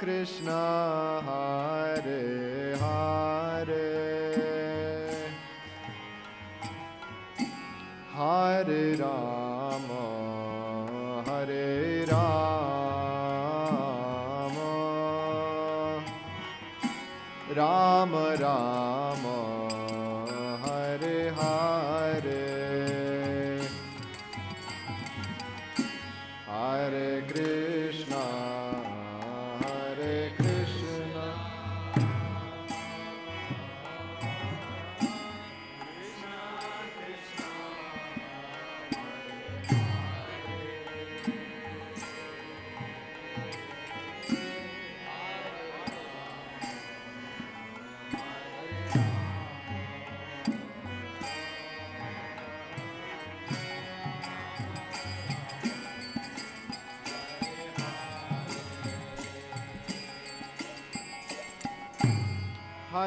Krishna.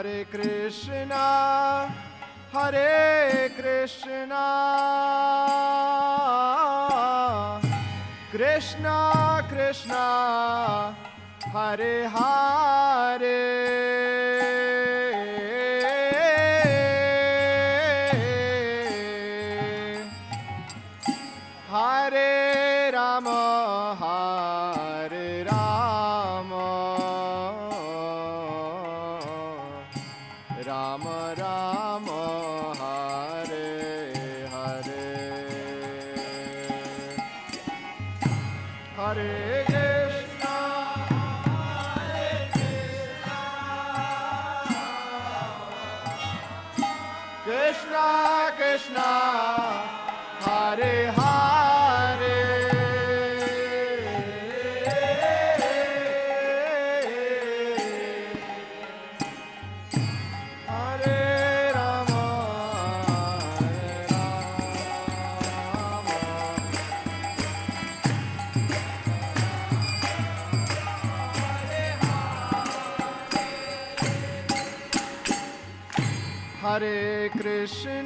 Hare Krishna, Hare Ram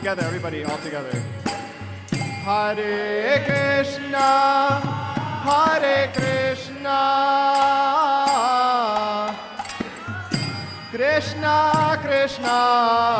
together, everybody, all together. Hare Krishna, Hare Krishna, Krishna Krishna.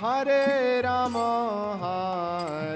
हरे राम हरे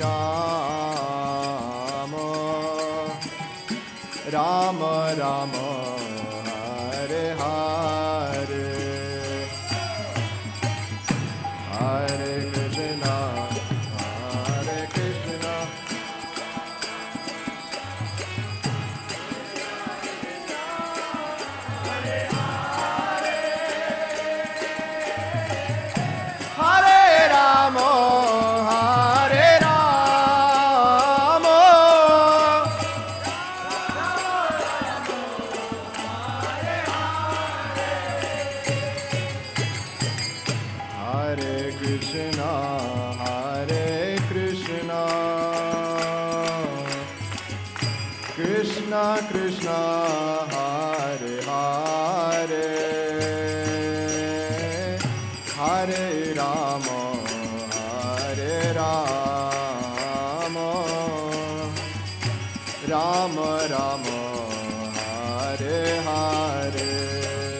Ram. Ram Ram. Ram Ram Hare Hare.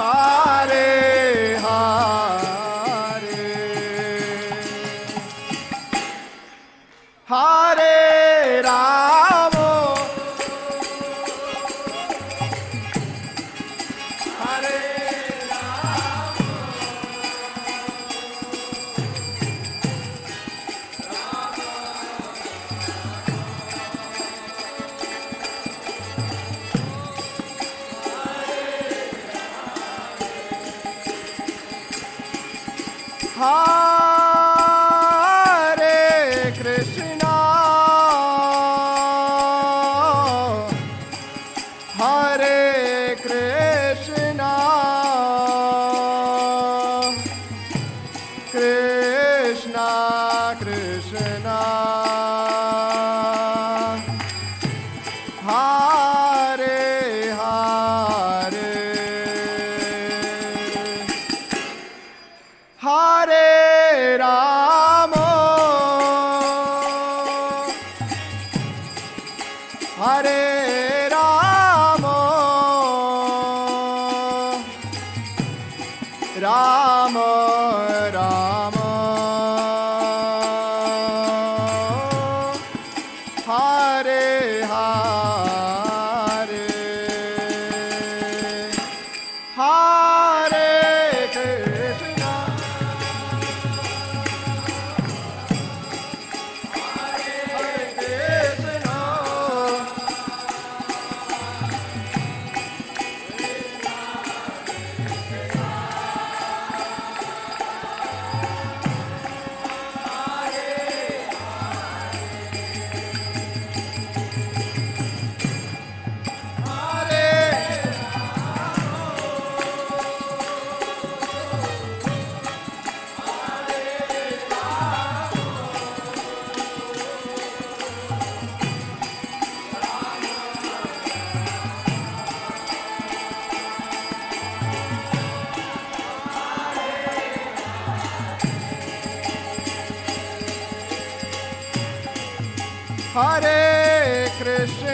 high. Krishna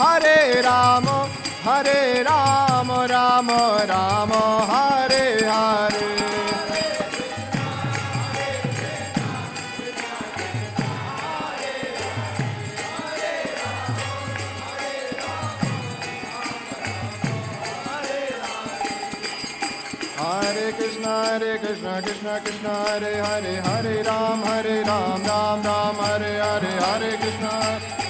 Hare Rama, Hare Rama, Rama Rama, Hare Hare. Hare Krishna, Hare Krishna, Krishna Krishna, Hare Hare, Hare Ram, Hare Ram, Ram Ram, Hare Hare, Hare Krishna.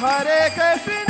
Hare Krishna,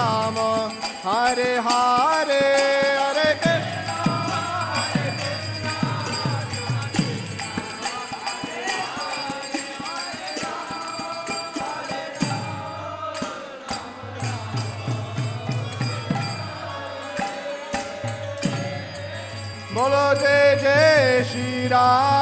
Hare Hare, Hare Krishna. बोलो जय जय श्री राधे